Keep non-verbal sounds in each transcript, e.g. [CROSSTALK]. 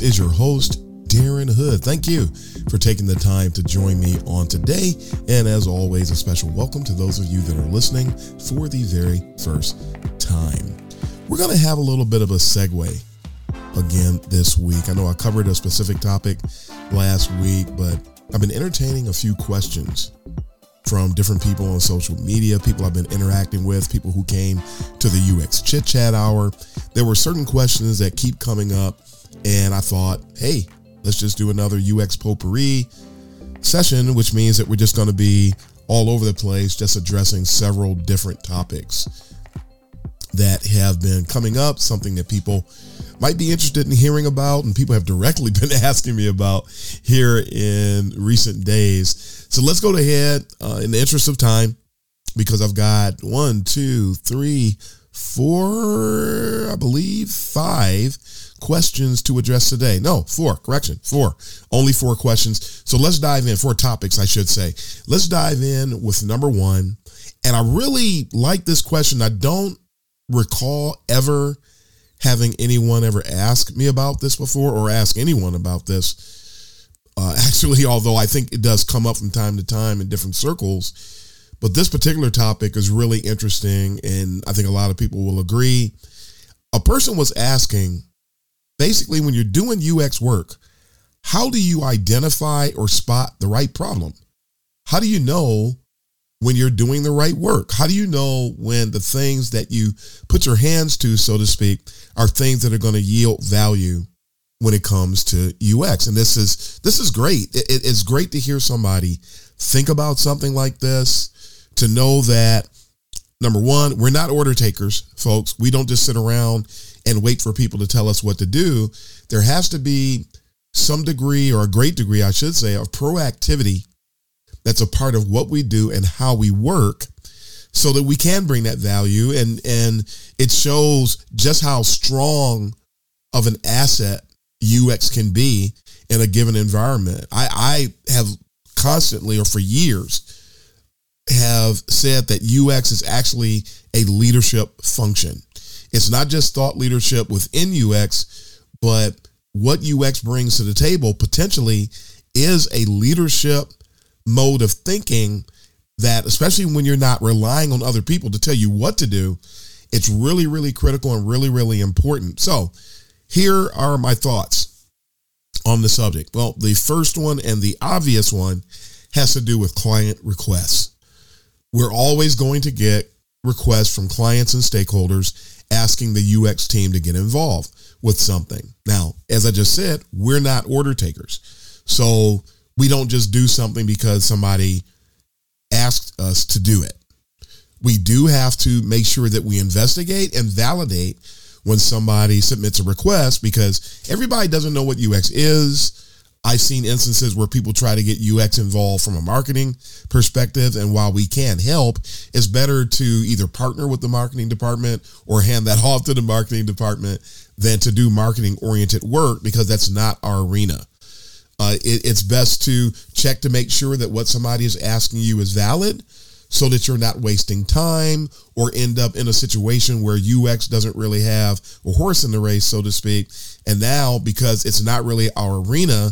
Is your host, Darren Hood. Thank you for taking the time to join me on today. And as always, a special welcome to those of you that are listening for the very first time. We're going to have a little bit of a segue again this week. I know I covered a specific topic last week, but I've been entertaining a few questions from different people on social media, people I've been interacting with, people who came to the UX Chit Chat Hour. There were certain questions that keep coming up, and I thought, hey, let's just do another UX potpourri session, which means that we're just going to be all over the place, just addressing several different topics that have been coming up, something that people might be interested in hearing about, and people have directly [LAUGHS] been asking me about here in recent days. So let's go ahead uh, in the interest of time, because I've got one, two, three, four, I believe, five questions to address today. No, four, correction, four. Only four questions. So let's dive in, four topics, I should say. Let's dive in with number one. And I really like this question. I don't recall ever having anyone ever ask me about this before or ask anyone about this. Uh, [LAUGHS] actually, although I think it does come up from time to time in different circles, but this particular topic is really interesting, and I think a lot of people will agree. A person was asking basically, when you're doing UX work, how do you identify or spot the right problem? How do you know when you're doing the right work? How do you know when the things that you put your hands to, so to speak, are things that are going to yield value when it comes to UX? And this is this is great. It, it's great to hear somebody think about something like this, to know that number one, we're not order takers, folks. We don't just sit around and wait for people to tell us what to do. There has to be some degree or a great degree, I should say, of proactivity that's a part of what we do and how we work so that we can bring that value and and it shows just how strong of an asset UX can be in a given environment. I, I have constantly or for years have said that UX is actually a leadership function. It's not just thought leadership within UX, but what UX brings to the table potentially is a leadership mode of thinking that, especially when you're not relying on other people to tell you what to do, it's really, really critical and really, really important. So, here are my thoughts on the subject. Well, the first one and the obvious one has to do with client requests. We're always going to get requests from clients and stakeholders asking the UX team to get involved with something. Now, as I just said, we're not order takers. So, we don't just do something because somebody asked us to do it. We do have to make sure that we investigate and validate when somebody submits a request because everybody doesn't know what UX is. I've seen instances where people try to get UX involved from a marketing perspective. And while we can help, it's better to either partner with the marketing department or hand that [LAUGHS] off to the marketing department than to do marketing oriented work because that's not our arena. Uh, it, it's best to check to make sure that what somebody is asking you is valid so that you're not wasting time or end up in a situation where UX doesn't really have a horse in the race, so to speak. And now, because it's not really our arena,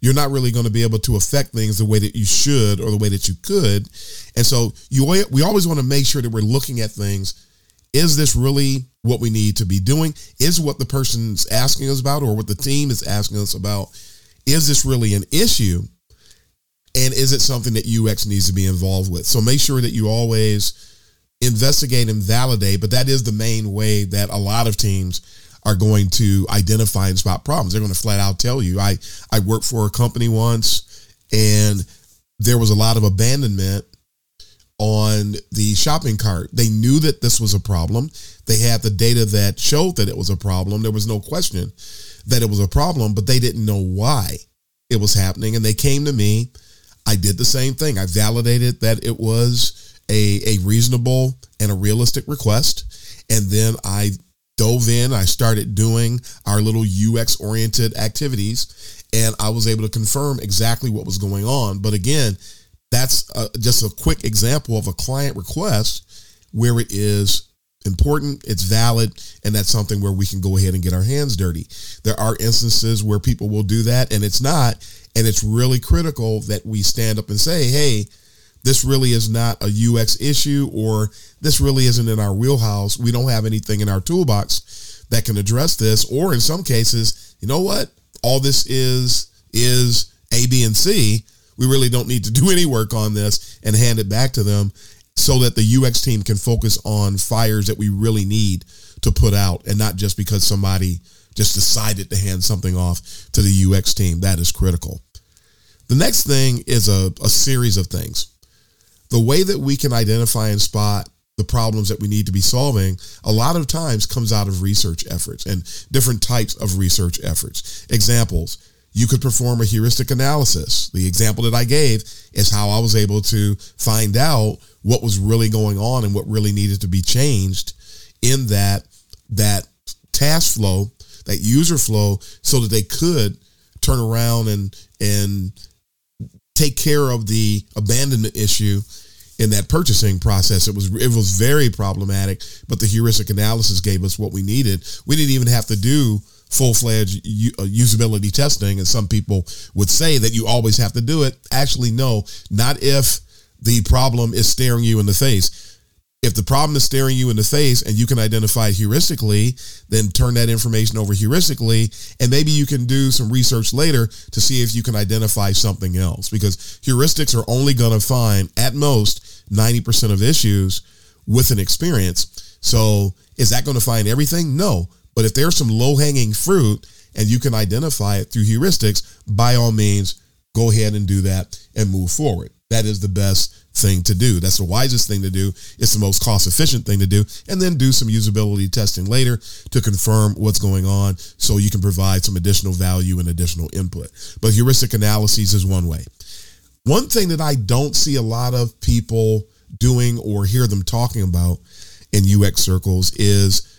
you're not really going to be able to affect things the way that you should or the way that you could. And so you we always want to make sure that we're looking at things. Is this really what we need to be doing? Is what the person's asking us about or what the team is asking us about is this really an issue? And is it something that UX needs to be involved with? So make sure that you always investigate and validate, but that is the main way that a lot of teams are going to identify and spot problems. They're going to flat out tell you. I I worked for a company once and there was a lot of abandonment on the shopping cart. They knew that this was a problem. They had the data that showed that it was a problem. There was no question that it was a problem, but they didn't know why it was happening. And they came to me. I did the same thing. I validated that it was a, a reasonable and a realistic request. And then I dove in. I started doing our little UX oriented activities and I was able to confirm exactly what was going on. But again, that's a, just a quick example of a client request where it is important, it's valid, and that's something where we can go ahead and get our hands dirty. There are instances where people will do that and it's not. And it's really critical that we stand up and say, hey, this really is not a UX issue or this really isn't in our wheelhouse. We don't have anything in our toolbox that can address this. Or in some cases, you know what? All this is is A, B, and C. We really don't need to do [LAUGHS] any work on this and hand it back to them so that the UX team can focus on fires that we really need to put out and not just because somebody just decided to hand something off to the UX team. That is critical. The next thing is a, a series of things. The way that we can identify and spot the problems that we need to be solving a lot of times comes out of research efforts and different types of research efforts. Examples, you could perform a heuristic analysis. The example that I gave is how I was able to find out what was really going on and what really needed to be changed in that that task flow, that user flow so that they could turn around and and take care of the abandonment issue in that purchasing process. It was it was very problematic, but the heuristic analysis gave us what we needed. We didn't even have to do full-fledged uh, usability testing and some people would say that you always have to do it actually no not if the problem is staring you in the face if the problem is staring you in the face and you can identify it heuristically, then turn that information over heuristically. And maybe you can do some research later to see if you can identify something else because heuristics are only going to find at most 90% of issues with an experience. So is that going to find everything? No. But if there's some low hanging fruit and you can identify it through heuristics, by all means, go ahead and do that and move forward. That is the best thing to do. That's the wisest thing to do. It's the most cost efficient thing to do. And then do some usability testing later to confirm what's going on so you can provide some additional value and additional input. But heuristic analyses is one way. One thing that I don't see a lot of people doing or hear them talking about in UX circles is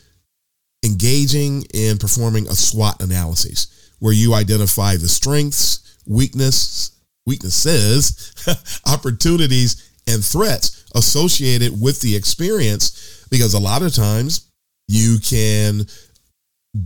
engaging in performing a SWOT analysis where you identify the strengths, weakness, weaknesses, [LAUGHS] opportunities, and threats associated with the experience. Because a lot of times you can,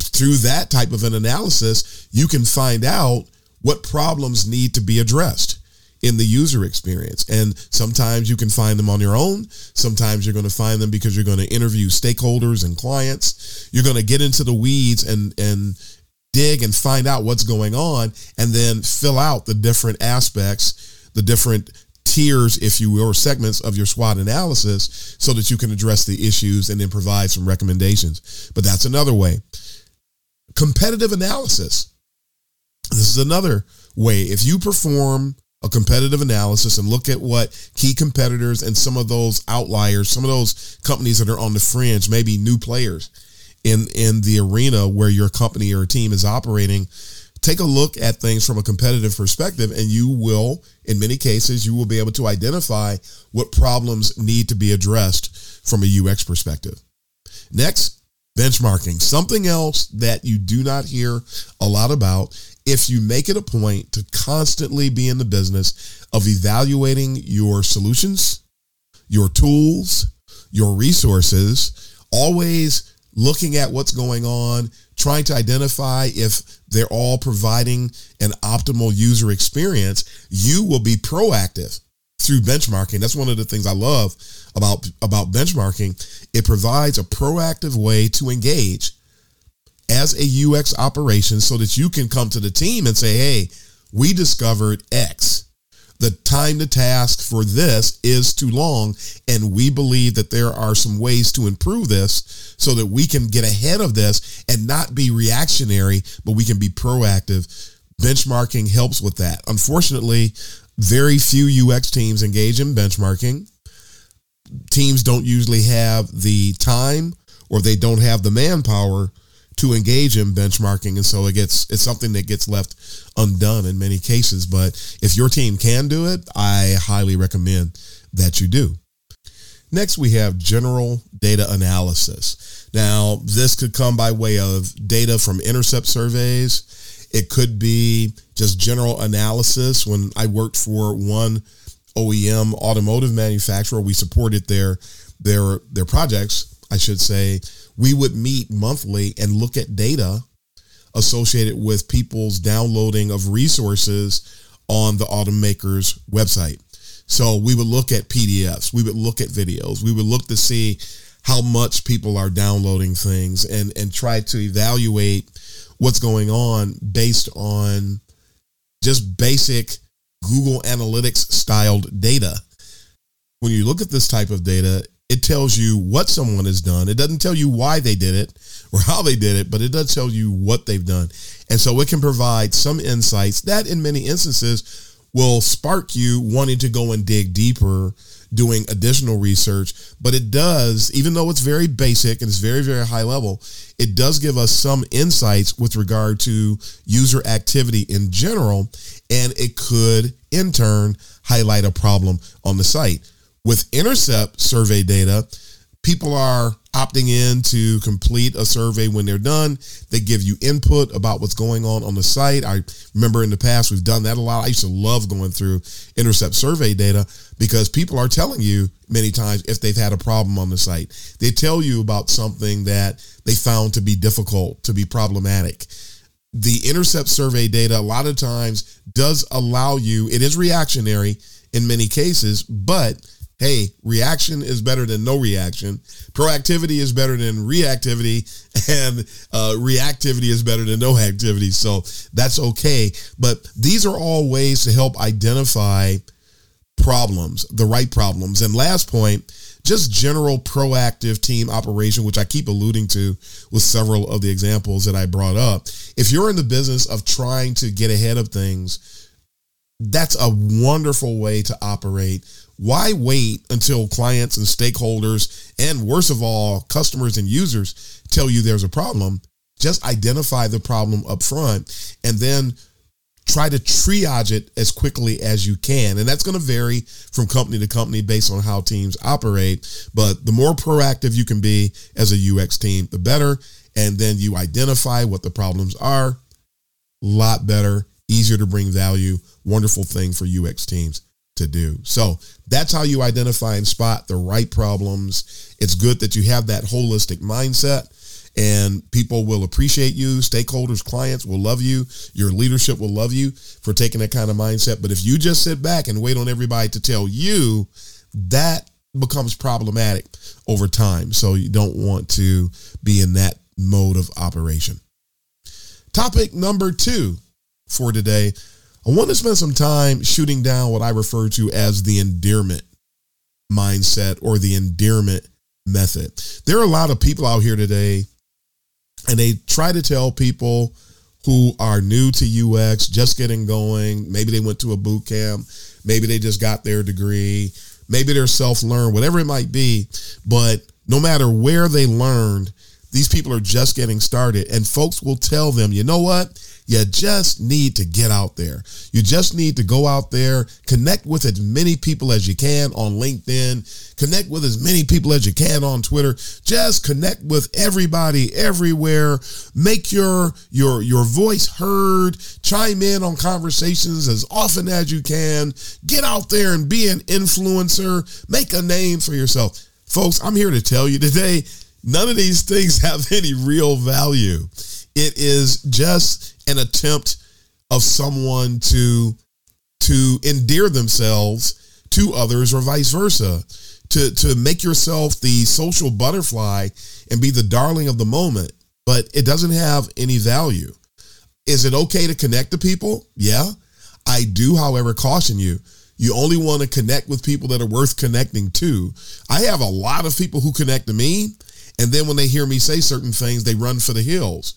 through that type of an analysis, you can find out what problems need to be addressed in the user experience. And sometimes you can find them on your own. Sometimes you're going to find them because you're going to interview stakeholders and clients. You're going to get into the weeds and, and, dig and find out what's going on and then fill out the different aspects, the different tiers, if you will, or segments of your SWOT analysis so that you can address the issues and then provide some recommendations. But that's another way. Competitive analysis. This is another way. If you perform a competitive analysis and look at what key competitors and some of those outliers, some of those companies that are on the fringe, maybe new players, in in the arena where your company or team is operating take a look at things from a competitive perspective and you will in many cases you will be able to identify what problems need to be addressed from a UX perspective. Next benchmarking. Something else that you do not hear a lot about if you make it a point to constantly be in the business of evaluating your solutions your tools your resources always looking at what's going on, trying to identify if they're all providing an optimal user experience, you will be proactive through benchmarking. That's one of the things I love about, about benchmarking. It provides a proactive way to engage as a UX operation so that you can come to the team and say, hey, we discovered X the time to task for this is too long. And we believe that there are some ways to improve this so that we can get ahead of this and not be reactionary, but we can be proactive. Benchmarking helps with that. Unfortunately, very few UX teams engage in benchmarking. teams don't usually have the time or they don't have the manpower to engage in benchmarking and so it gets it's something that gets left undone in many cases but if your team can do it i highly recommend that you do next we have general data analysis now this could come by way of data from intercept surveys it could be just general analysis when i worked for one OEM automotive manufacturer. We supported their their their projects, I should say. We would meet monthly and look at data associated with people's downloading of resources on the automaker's website. So we would look at PDFs, we would look at videos, we would look to see how much people are downloading things and and try to evaluate what's going on based on just basic Google Analytics styled data. When you look at this type of data, it tells you what someone has done. It doesn't tell you why they did it or how they did it, but it does tell you what they've done. And so it can provide some insights that in many instances will spark you wanting to go and dig deeper doing additional research, but it does, even though it's very basic and it's very, very high level, it does give us some insights with regard to user activity in general, and it could in turn highlight a problem on the site. With intercept survey data, people are opting in to complete a survey when they're done. They give you input about what's going on on the site. I remember in the past we've done that a lot. I used to love going through intercept survey data because people are telling you many times if they've had a problem on the site. They tell you about something that they found to be difficult, to be problematic. The intercept survey data a lot of times does allow you, it is reactionary in many cases, but hey, reaction is better than no reaction. Proactivity is better than reactivity, [LAUGHS] and uh, reactivity is better than no activity. So that's okay. But these are all ways to help identify problems, the right problems. And last point, just general proactive team operation, which I keep alluding to with several of the examples that I brought up. If you're in the business of trying to get ahead of things, that's a wonderful way to operate why wait until clients and stakeholders, and worst of all, customers and users tell you there's a problem? Just identify the problem up front and then try to triage it as quickly as you can. And that's going to vary from company to company based on how teams operate. But the more proactive you can be as a UX team, the better. And then you identify what the problems are. A lot better, easier to bring value, wonderful thing for UX teams to do. So that's how you identify and spot the right problems. It's good that you have that holistic mindset and people will appreciate you. Stakeholders, clients will love you. Your leadership will love you for taking that kind of mindset. But if you just sit back and wait on everybody to tell you, that becomes problematic over time. So you don't want to be in that mode of operation. Topic number two for today I want to spend some time shooting down what I refer to as the endearment mindset or the endearment method. There are a lot of people out here today, and they try to tell people who are new to UX, just getting going. Maybe they went to a boot camp, maybe they just got their degree, maybe they're self learned, whatever it might be. But no matter where they learned, these people are just getting started, and folks will tell them, you know what? You just need to get out there. You just need to go out there, connect with as many people as you can on LinkedIn, connect with as many people as you can on Twitter. Just connect with everybody everywhere. Make your your your voice heard. Chime in on conversations as often as you can. Get out there and be an influencer. Make a name for yourself. Folks, I'm here to tell you today, none of these things [LAUGHS] have any real value. It is just an attempt of someone to to endear themselves to others or vice versa. To to make yourself the social butterfly and be the darling of the moment, but it doesn't have any value. Is it okay to connect to people? Yeah. I do, however, caution you. You only want to connect with people that are worth connecting to. I have a lot of people who connect to me, and then when they hear me say certain things, they run for the hills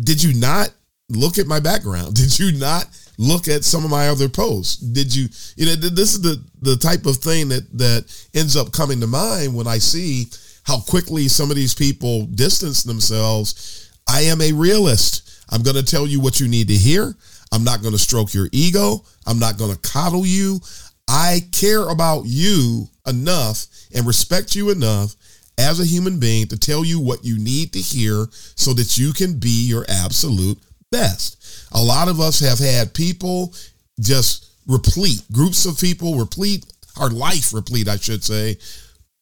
did you not look at my background? [LAUGHS] Did you not look at some of my other posts? Did you, you know, this is the, the type of thing that, that ends up coming to mind when I see how quickly some of these people distance themselves. I am a realist. I'm going to tell you what you need to hear. I'm not going to stroke your ego. I'm not going to coddle you. I care about you enough and respect you enough as a human being to tell you what you need to hear so that you can be your absolute best. A lot of us have had people just replete, groups of people replete, our life replete, I should say,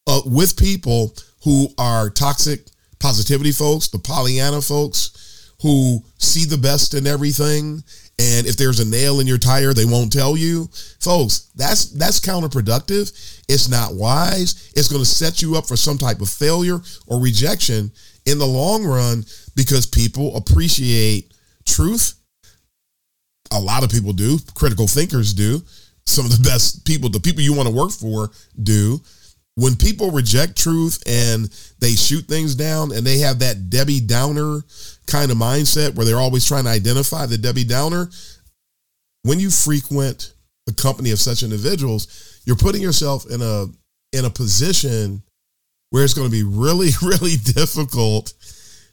uh, with people who are toxic positivity folks, the Pollyanna folks who see the best in everything. And if there's a nail in your tire, they won't tell you. Folks, that's that's counterproductive. It's not wise. It's going to set you up for some type of failure or rejection in the long run because people appreciate truth. A lot of people do. Critical thinkers do. Some of the best people, the people you want to work for, do when people reject truth and they shoot things down and they have that Debbie Downer kind of mindset where they're always trying to identify the Debbie Downer, when you frequent the company of such individuals, you're putting yourself in a in a position where it's going to be really [LAUGHS] really difficult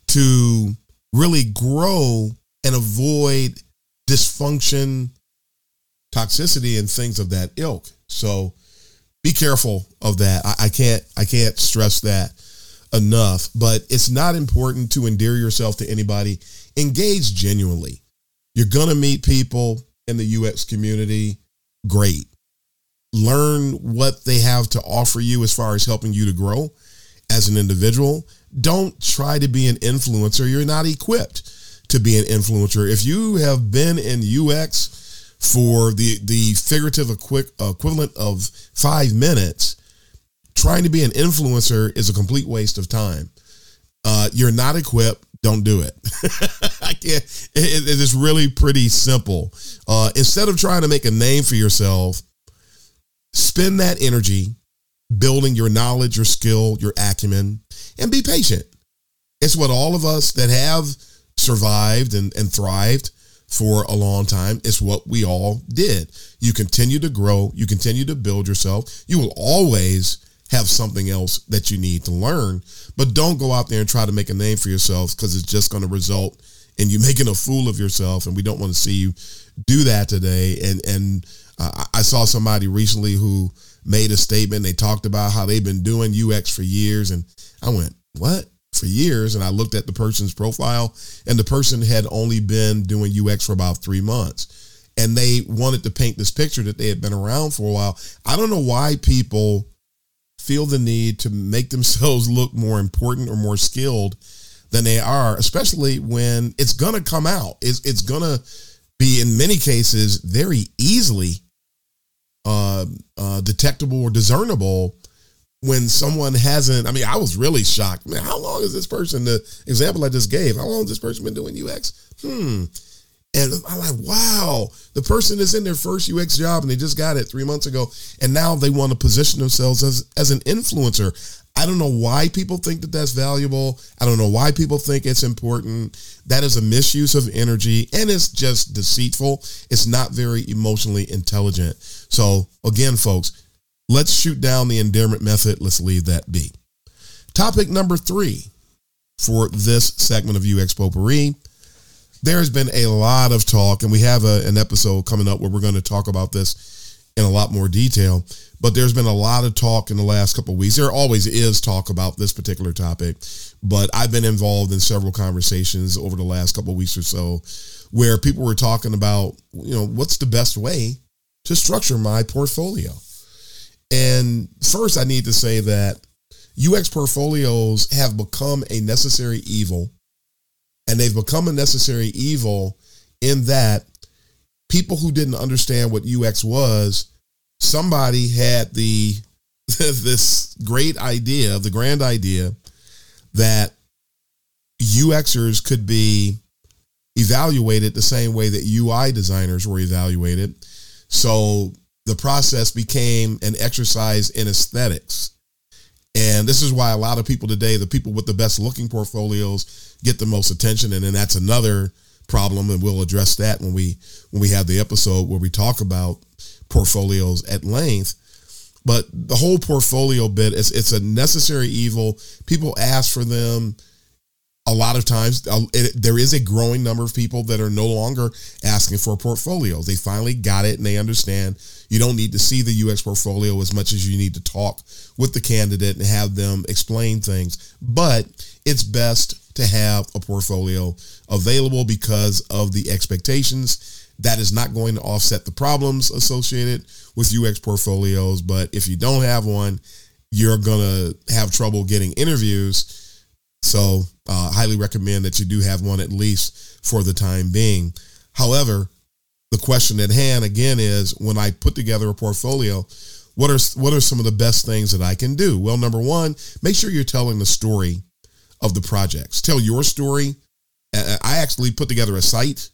to really grow and avoid dysfunction, toxicity and things of that ilk. So be careful of that. I, I can't I can't stress that enough. But it's not important to endear yourself to anybody. Engage genuinely. You're gonna meet people in the UX community. Great. Learn what they have to offer you as far as helping you to grow as an individual. Don't try to be an influencer. You're not equipped to be an influencer. If you have been in UX for the the figurative equivalent of five minutes, trying to be an influencer is a complete waste of time. Uh, you're not equipped. Don't do it. [LAUGHS] I can't. It, it is really pretty simple. Uh, instead of trying to make a name for yourself, spend that energy building your knowledge, your skill, your acumen, and be patient. It's what all of us that have survived and, and thrived for a long time. It's what we all did. You continue to grow, you continue to build yourself. You will always have something else that you need to learn, but don't go out there and try to make a name for yourself because it's just going to result in you [LAUGHS] making a fool of yourself. And we don't want to see you do that today. And, and uh, I saw somebody recently who made a statement. They talked about how they've been doing UX for years. And I went, what? for years and I looked at the person's profile and the person had only been doing UX for about three months. And they wanted to paint this picture that they had been around for a while. I don't know why people feel the need to make themselves [LAUGHS] look more important or more skilled than they are, especially when it's going to come out. It's, it's going to be, in many cases, very easily uh, uh, detectable or discernible when someone hasn't i mean i was really shocked. Man how long is this person the example i just gave how long has this person been doing ux hmm and i'm like wow the person is in their first ux job and they just got it three months ago and now they want to position themselves as, as an influencer i don't know why people think that that's valuable i don't know why people think it's important that is a misuse of energy and it's just deceitful it's not very emotionally intelligent so again folks Let's shoot down the endearment method. Let's leave that be. Topic number three for this segment of UX Potpourri. There's been a lot of talk, and we have a, an episode coming up where we're going to talk about this in a lot more detail. But there's been a lot of talk in the last couple of weeks. There always is talk about this particular topic, but I've been involved in several conversations over the last couple of weeks or so where people were talking about, you know, what's the best way to structure my portfolio? And first, I need to say that UX portfolios have become a necessary evil. And they've become a necessary evil in that people who didn't understand what UX was, somebody had the [LAUGHS] this great idea, the grand idea that UXers could be evaluated the same way that UI designers were evaluated. So the process became an exercise in aesthetics. And this is why a lot of people today, the people with the best looking portfolios, get the most attention. And then that's another problem, and we'll address that when we when we have the episode where we talk about portfolios at length. But the whole portfolio bit is it's a necessary evil. People ask for them a lot of times it, there is a growing number of people that are no longer asking for portfolios. They finally got it and they understand you don't need to see the UX portfolio as much as you need to talk with the candidate and have them explain things. But it's best to have a portfolio available because of the expectations. That is not going to offset the problems associated with UX portfolios. But if you don't have one, you're going to have trouble getting interviews so, uh, highly recommend that you do have one at least for the time being. However, the question at hand again is when I put together a portfolio, what are what are some of the best things that I can do? Well, number one, make sure you're telling the story of the projects. Tell your story. I actually put together a site,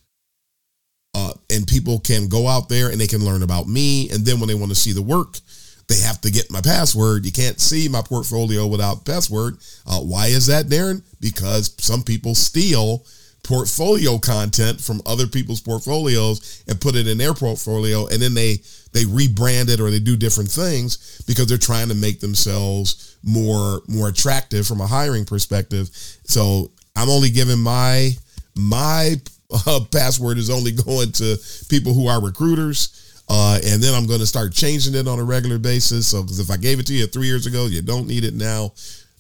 uh, and people can go out there and they can learn about me. And then when they want to see the work, they have to get my password. You can't see my portfolio without password. Uh, why is that, Darren? Because some people steal portfolio content from other people's portfolios and put it in their portfolio and then they they rebrand it or they do different things because they're trying to make themselves more more attractive from a hiring perspective so i'm only giving my my [LAUGHS] uh, password is only [LAUGHS] going to people who are recruiters uh, and then I'm going to start changing it on a regular basis. So, because if I gave it to you three years ago, you don't need it now.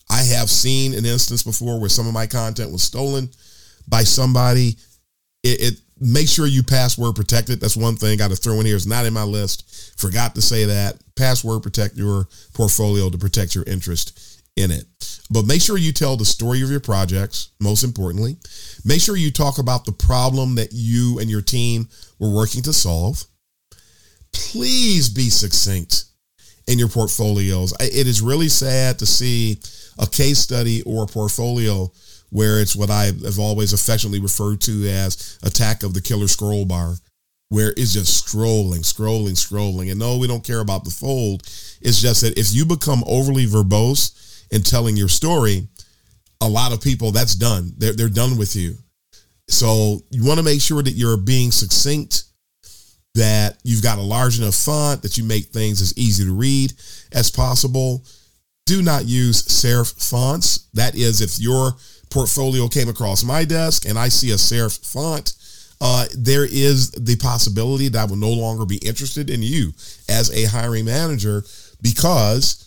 I have seen an instance before where some of my content was stolen by somebody. It, it make sure you password protect it. That's one thing I got to throw in here. It's not in my list. Forgot to say that. Password protect your portfolio to protect your interest in it. But make sure you tell the story of your projects, most importantly. Make sure you talk about the problem that you and your team were working to solve please be succinct in your portfolios. It is really sad to see a case study or a portfolio where it's what I have always affectionately referred to as attack of the killer scroll bar, where it's just scrolling, scrolling, scrolling. And no, we don't care about the fold. It's just that if you become overly verbose in telling your story, a lot of people, that's done. They're, they're done with you. So you want to make sure that you're being succinct that you've got a large enough font that you make things as easy to read as possible. Do not use serif fonts. That is, if your portfolio came across my desk and I see a serif font, uh, there is the possibility that I will no longer be interested in you as a hiring manager because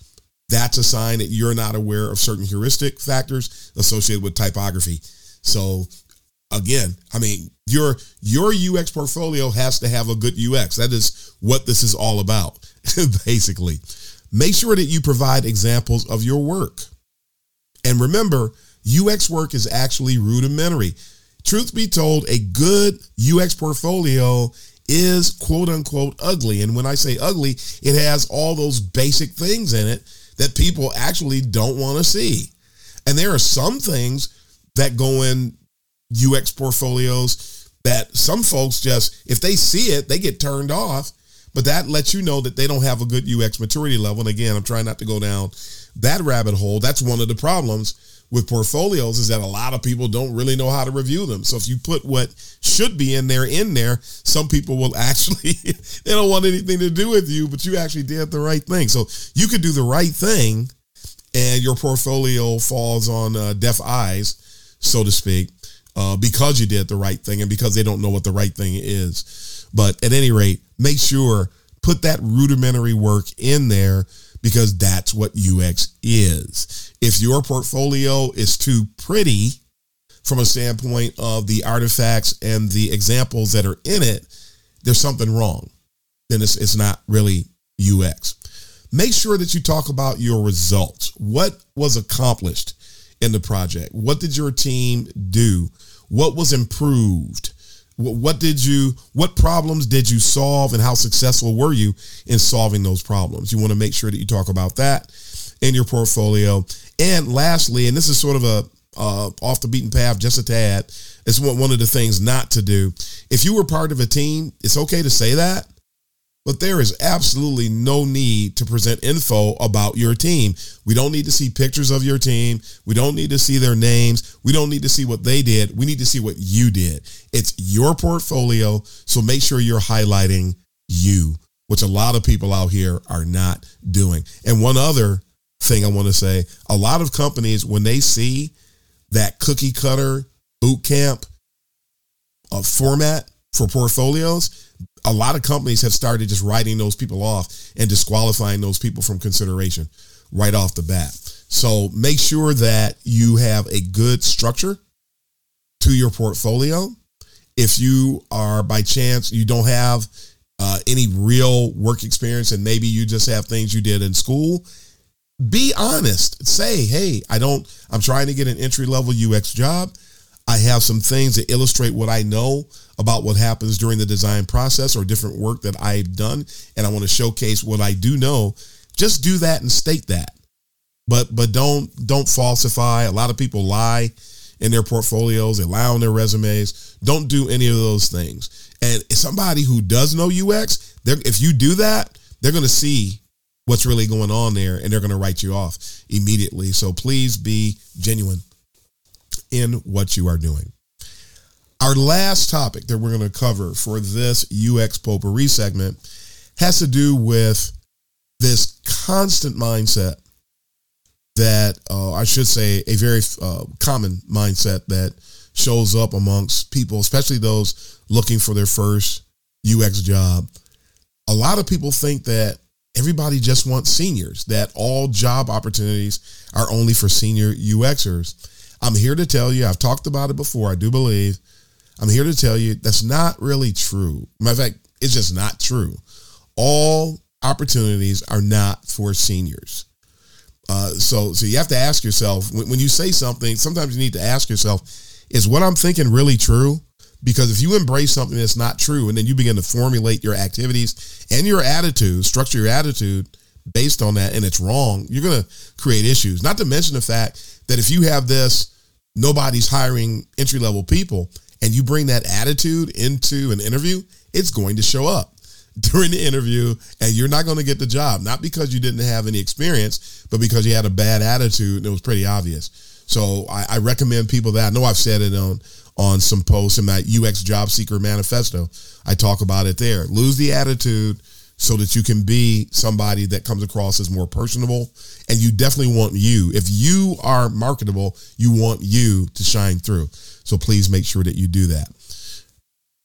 that's a sign that you're not aware of certain heuristic factors associated with typography. So again, I mean, your your UX portfolio has to have a good UX. That is what this is all about, [LAUGHS] basically. Make sure that you provide examples of your work. And remember, UX work is actually rudimentary. Truth be told, a good UX portfolio is quote unquote ugly. And when I say ugly, it has all those basic things in it that people actually don't want to see. And there are some things that go in UX portfolios that some folks just, if they see it, they get turned off. But that lets you know that they don't have a good UX maturity level. And again, I'm trying not to go down that rabbit hole. That's one of the problems with portfolios is that a lot of people don't really know how to review them. So if you put what should be in there in there, some people will [LAUGHS] actually they don't want anything to do with you, but you actually did the right thing. So you could do the right thing and your portfolio falls on uh, deaf eyes, so to speak uh, because you did the right thing and because they don't know what the right thing is. But at any rate, make sure put that rudimentary work in there because that's what UX is. If your portfolio is too pretty from a standpoint of the artifacts and the examples that are in it, there's something wrong. Then it's, it's not really UX. Make sure that you talk about your results. What was accomplished in the project? What did your team do? What was improved? What did you, what problems did you solve and how successful were you in solving those problems? You want to make sure that you talk about that in your portfolio. And lastly, and this is sort of a, uh, off the beaten path just a tad. It's one of the things not to do. If you were part of a team, it's okay to say that, but there is absolutely no need to present info about your team. We don't need to see pictures of your team. We don't need to see their names. We don't need to see what they did. We need to see what you did. It's your portfolio, so make sure you're highlighting you, which a lot of people out here are not doing. And one other thing I want to say, a lot of companies when they see that cookie cutter boot camp uh, format for portfolios, a lot of companies have started just writing those people off and disqualifying those people from consideration right off the bat. So make sure that you have a good structure to your portfolio. If you are by chance you don't have uh, any real work experience and maybe you just have things you did in school, be honest. Say, hey, I don't, I'm trying to get an entry level UX job. I have some things that illustrate what I know about what happens during the design process or different work that I've done. And I want to showcase what I do know. Just do that and state that. But but don't don't falsify. A lot of people lie in their portfolios, they lie on their resumes. Don't do any of those things. And somebody who does know UX, if you do that, they're going to see what's really going on there and they're going to write you off immediately. So please be genuine in what you are doing. Our last topic that we're going to cover for this UX potpourri segment has to do with this constant mindset that, uh, I should say, a very uh, common mindset that shows up amongst people, especially those looking for their first UX job. A lot of people think that everybody just wants seniors, that all job opportunities are only for senior UXers. I'm here to tell you, I've talked about it before, I do believe. I'm here to tell you that's not really true. Matter of fact, it's just not true. All opportunities are not for seniors. Uh, so, so you have to ask yourself when, when you say something. Sometimes you need to ask yourself: Is what I'm thinking really true? Because if you embrace something that's not true, and then you begin to formulate your activities and your attitude, structure your attitude based on that, and it's wrong, you're going to create issues. Not to mention the fact that if you have this, nobody's hiring entry level people, and you bring that attitude into an interview, it's going to show up [LAUGHS] during the interview and you're not going to get the job. Not because you didn't have any experience but because you had a bad attitude and it was pretty obvious. So I, I, recommend people that i know i've said it on on some posts in my ux job seeker manifesto. I talk about it there. Lose the attitude so that you can be somebody that comes across as more personable. And you definitely want you. If you are marketable, you want you to shine through. So please make sure that you do that.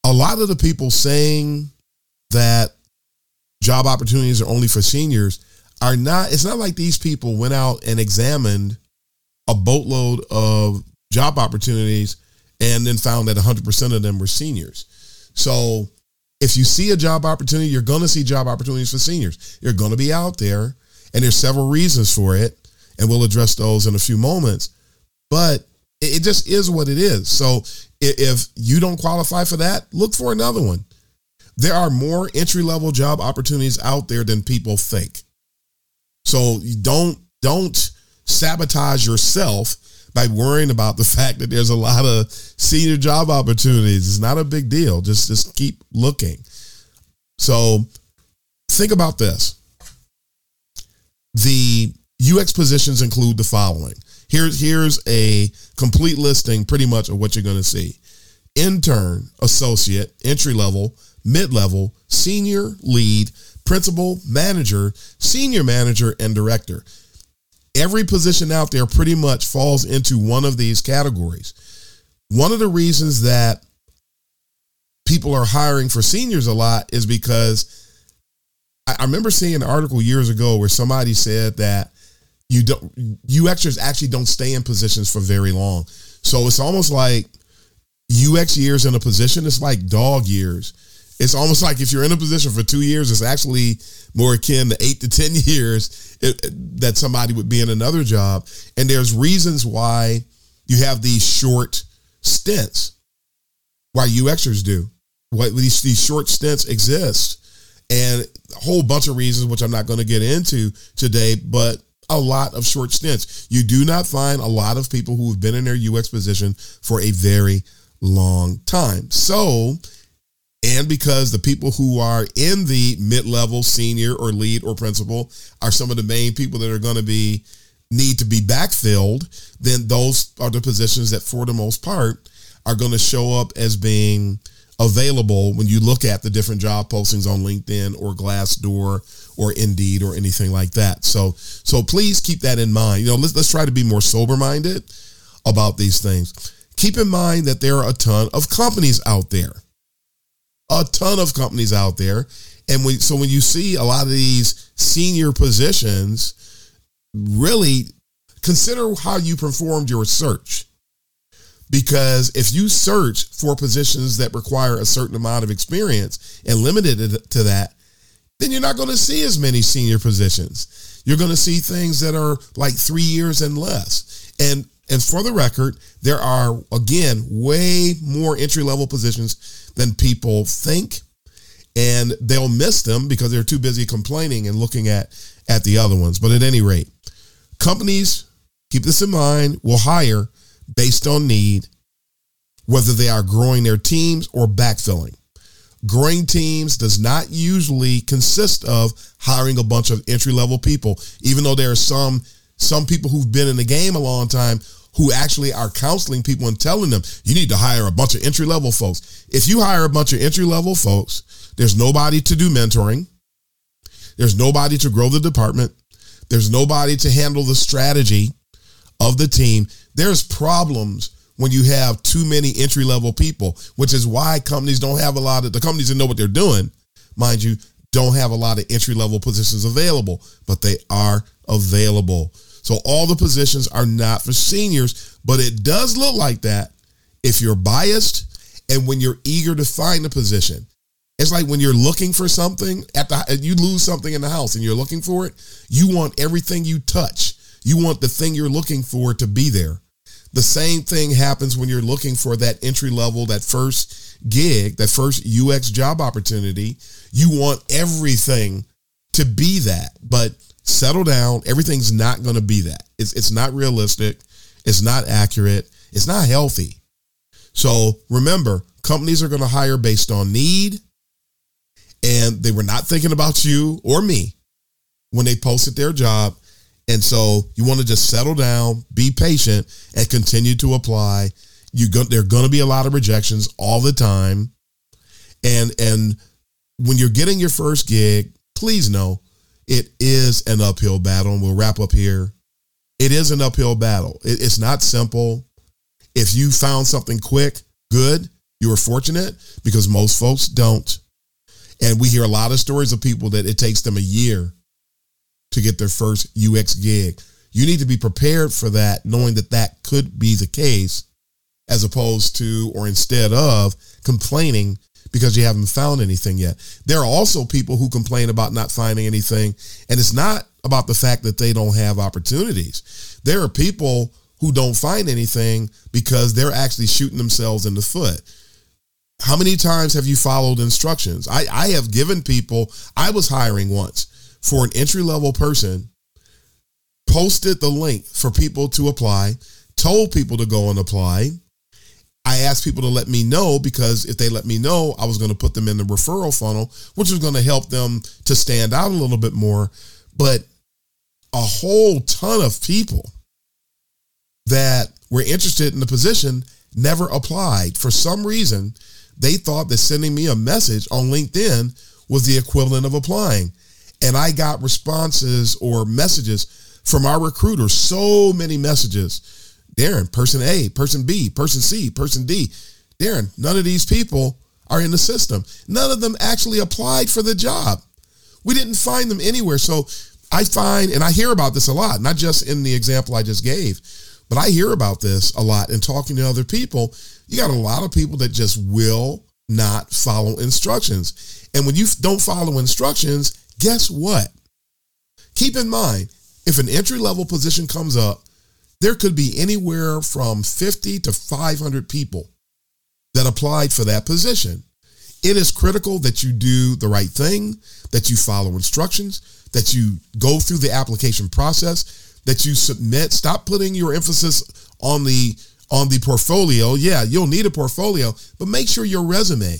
A lot of the people saying that job opportunities are only for seniors are not, it's not like these people went out and examined a boatload of job opportunities and then found that 100% of them were seniors. So if you see a job opportunity, you're going to see job opportunities for seniors. They're going to be out there, and there's several reasons for it, and we'll address those in a few moments. But it just is what it is. So if you don't qualify for that, look for another one. There are more entry level job opportunities out there than people think. So don't don't sabotage yourself by worrying about the [LAUGHS] fact that there's a lot of senior job opportunities. It's not a big deal. Just just keep looking. So think about this. The UX positions include the following. Here's here's a complete listing pretty much of what you're going to see. Intern, associate, entry level, mid-level, senior, lead, principal, manager, senior manager and director every position out there pretty much falls into one of these categories. One of the reasons that people are hiring for seniors a lot is because I, remember seeing an article years ago where somebody said that you don't UXers actually don't stay in positions for very long. So it's almost like UX years in a position, it's like dog years it's almost like if you're in a position for two years, it's actually more akin to eight to 10 [LAUGHS] years it, that somebody would be in another job. And there's reasons why you have these short stints, why UXers do. Why these, these short stints exist. And a whole bunch of reasons, which I'm not going to get into today, but a lot of short stints. You do not find a lot of people who have been in their UX position for a very long time. So and because the people who are in the mid-level senior or lead or principal are some of the main people that are going to be need to be backfilled then those are the positions that for the most part are going to show up as being available when you look at the different job postings on linkedin or glassdoor or indeed or anything like that. So so please keep that in mind. You know let's, let's try to be more sober minded about these things. Keep in mind that there are a ton of companies out there a ton of companies out there. And when, so when you see a lot of these senior positions, really consider how you performed your search. Because if you search for positions that require a certain amount of experience and limited it to that, then you're not going to see as many senior positions. You're going to see things that are like three years and less. And and for the record, there are again way more entry level positions than people think. And they'll miss them because they're too busy complaining and looking at at the other ones. But at any rate companies keep this in mind will hire based on need whether they are growing their teams or backfilling. Growing teams does not usually consist of hiring a bunch of entry level people even though there are some some people who've been in the game a long time who actually are counseling people and telling them you need to hire a bunch of entry level folks. If you hire a bunch of entry level folks, there's nobody to do mentoring. There's nobody to grow the department. There's nobody to handle the strategy of the team. There's problems when you have too many entry level people, which is why companies don't have a lot of the companies that know what they're doing, mind you, don't have a lot of entry level positions available, but they are available. So all the positions are not for seniors, but it does look like that if you're biased and when you're eager to find a position. It's like when you're looking for something at the you lose something in the house and you're looking for it, you want everything you touch. You want the thing you're looking for to be there. The same thing happens when you're looking for that entry level, that first gig, that first UX job opportunity. You want everything to be that. But settle down. Everything's not going to be that. It's, it's not realistic. It's not accurate. It's not healthy. So remember, companies are going to hire based on need. And they were not thinking about you or me when they posted their job. And so you want to just settle down, be patient, and continue to apply. You go, there are going to be a lot of rejections all the time. And and when you're getting your first gig, please know it is an uphill battle. And we'll wrap up here. It is an uphill battle. It, it's not simple. If you found something quick, good. You were fortunate because most folks don't. And we hear a lot of stories of people that it takes them a year to get their first UX gig. You need to be prepared for that, knowing that that could be the case, as opposed to or instead of complaining because you haven't found anything yet. There are also people who complain about not finding anything, and it's not about the fact that they don't have opportunities. There are people who don't find anything because they're actually shooting themselves in the foot. How many times have you followed instructions? I, I have given people, I was hiring once for an entry level person, posted the link for people to apply, told people to go and apply, I asked people to let me know because if they let me know, I was going to put them in the referral funnel, which was going to help them to stand out a little bit more. But a whole ton of people that were interested in the position never applied. For some reason, they thought that sending me a message on LinkedIn was the equivalent of applying. And I got responses or messages from our recruiters, so many messages Darren, person A, person B, person C, person D. Darren, none of these people are in the system. None of them actually applied for the job. We didn't find them anywhere. So I find, and I hear about this a lot, not just in the example I just gave, but I hear about this a lot in talking to other people. You got a lot of people that just will not follow instructions. And when you don't follow instructions, guess what? Keep in mind, if an entry level position comes up there could be anywhere from 50 to 500 people that applied for that position. It is critical that you do the right thing, that you follow instructions, that you go through the application process, that you submit. Stop putting your emphasis on the on the portfolio. Yeah, you'll need a portfolio, but make sure your resume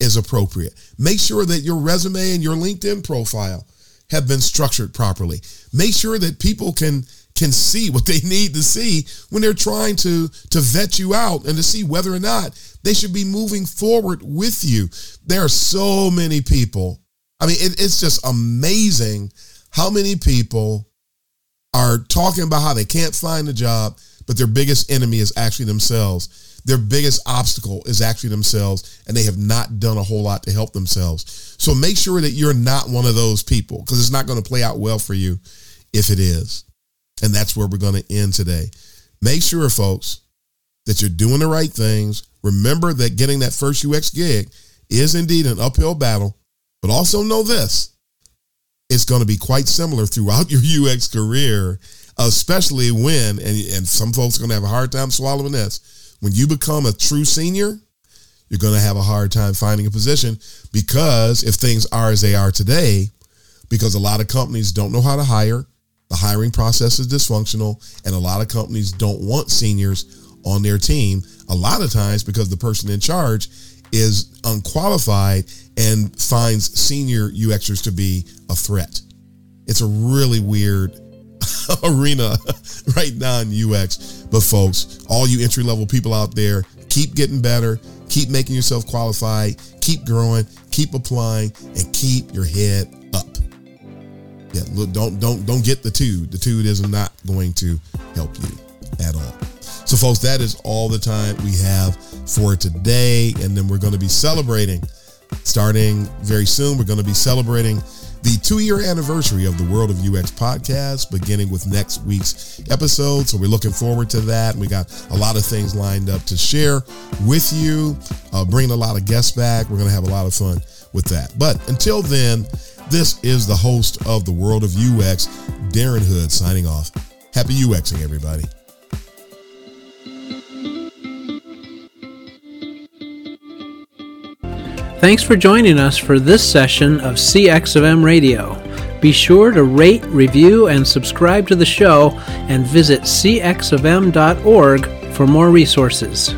is appropriate. Make sure that your resume and your LinkedIn profile have been structured properly. Make sure that people can can see what they [LAUGHS] need to see when they're trying to to vet you out and to see whether or not they should be moving forward with you. There are so many people. I mean, it, it's just amazing how many people are talking about how they can't find a job, but their biggest enemy is actually themselves. Their biggest obstacle is actually themselves, and they have not done a whole lot to help themselves. So make sure that you're not one of those people because it's not going to play out well for you if it is. And that's where we're going to end today. Make sure, folks, that you're doing the right things. Remember that getting that first UX gig is indeed an uphill battle, but also know this it's going to be quite similar throughout [LAUGHS] your UX career, especially when, and, and some folks are going to have a hard time swallowing this, when you become a true senior, you're going to have a hard time finding a position because if things are as they are today, because a lot of companies don't know how to hire, the hiring process is dysfunctional, and a lot of companies don't want seniors on their team. A lot of times because the person in charge is unqualified and finds senior UXers to be a threat. It's a really weird [LAUGHS] arena [LAUGHS] right now in UX. But folks, all you entry level people out there, keep getting better, keep making yourself qualified, keep growing, keep applying, and keep your head. Yeah, look, don't don't don't get the two. The two is not going to help you at all. So, folks, that is all the time we have for today, and then we're going to be celebrating starting very soon. We're going to be celebrating the two year anniversary of the World of UX podcast, beginning with next week's episode. So we're looking forward to that. We got a lot of things lined up to share with you, uh, bringing a lot of guests back. We're going to have a lot of fun with that. But until then, this is the host of the World of UX, Darren Hood, signing off. Happy UXing, everybody. Thanks for joining us for this session of CX of M Radio. Be sure to rate, review, and subscribe to the show and visit cxofm.org for more resources.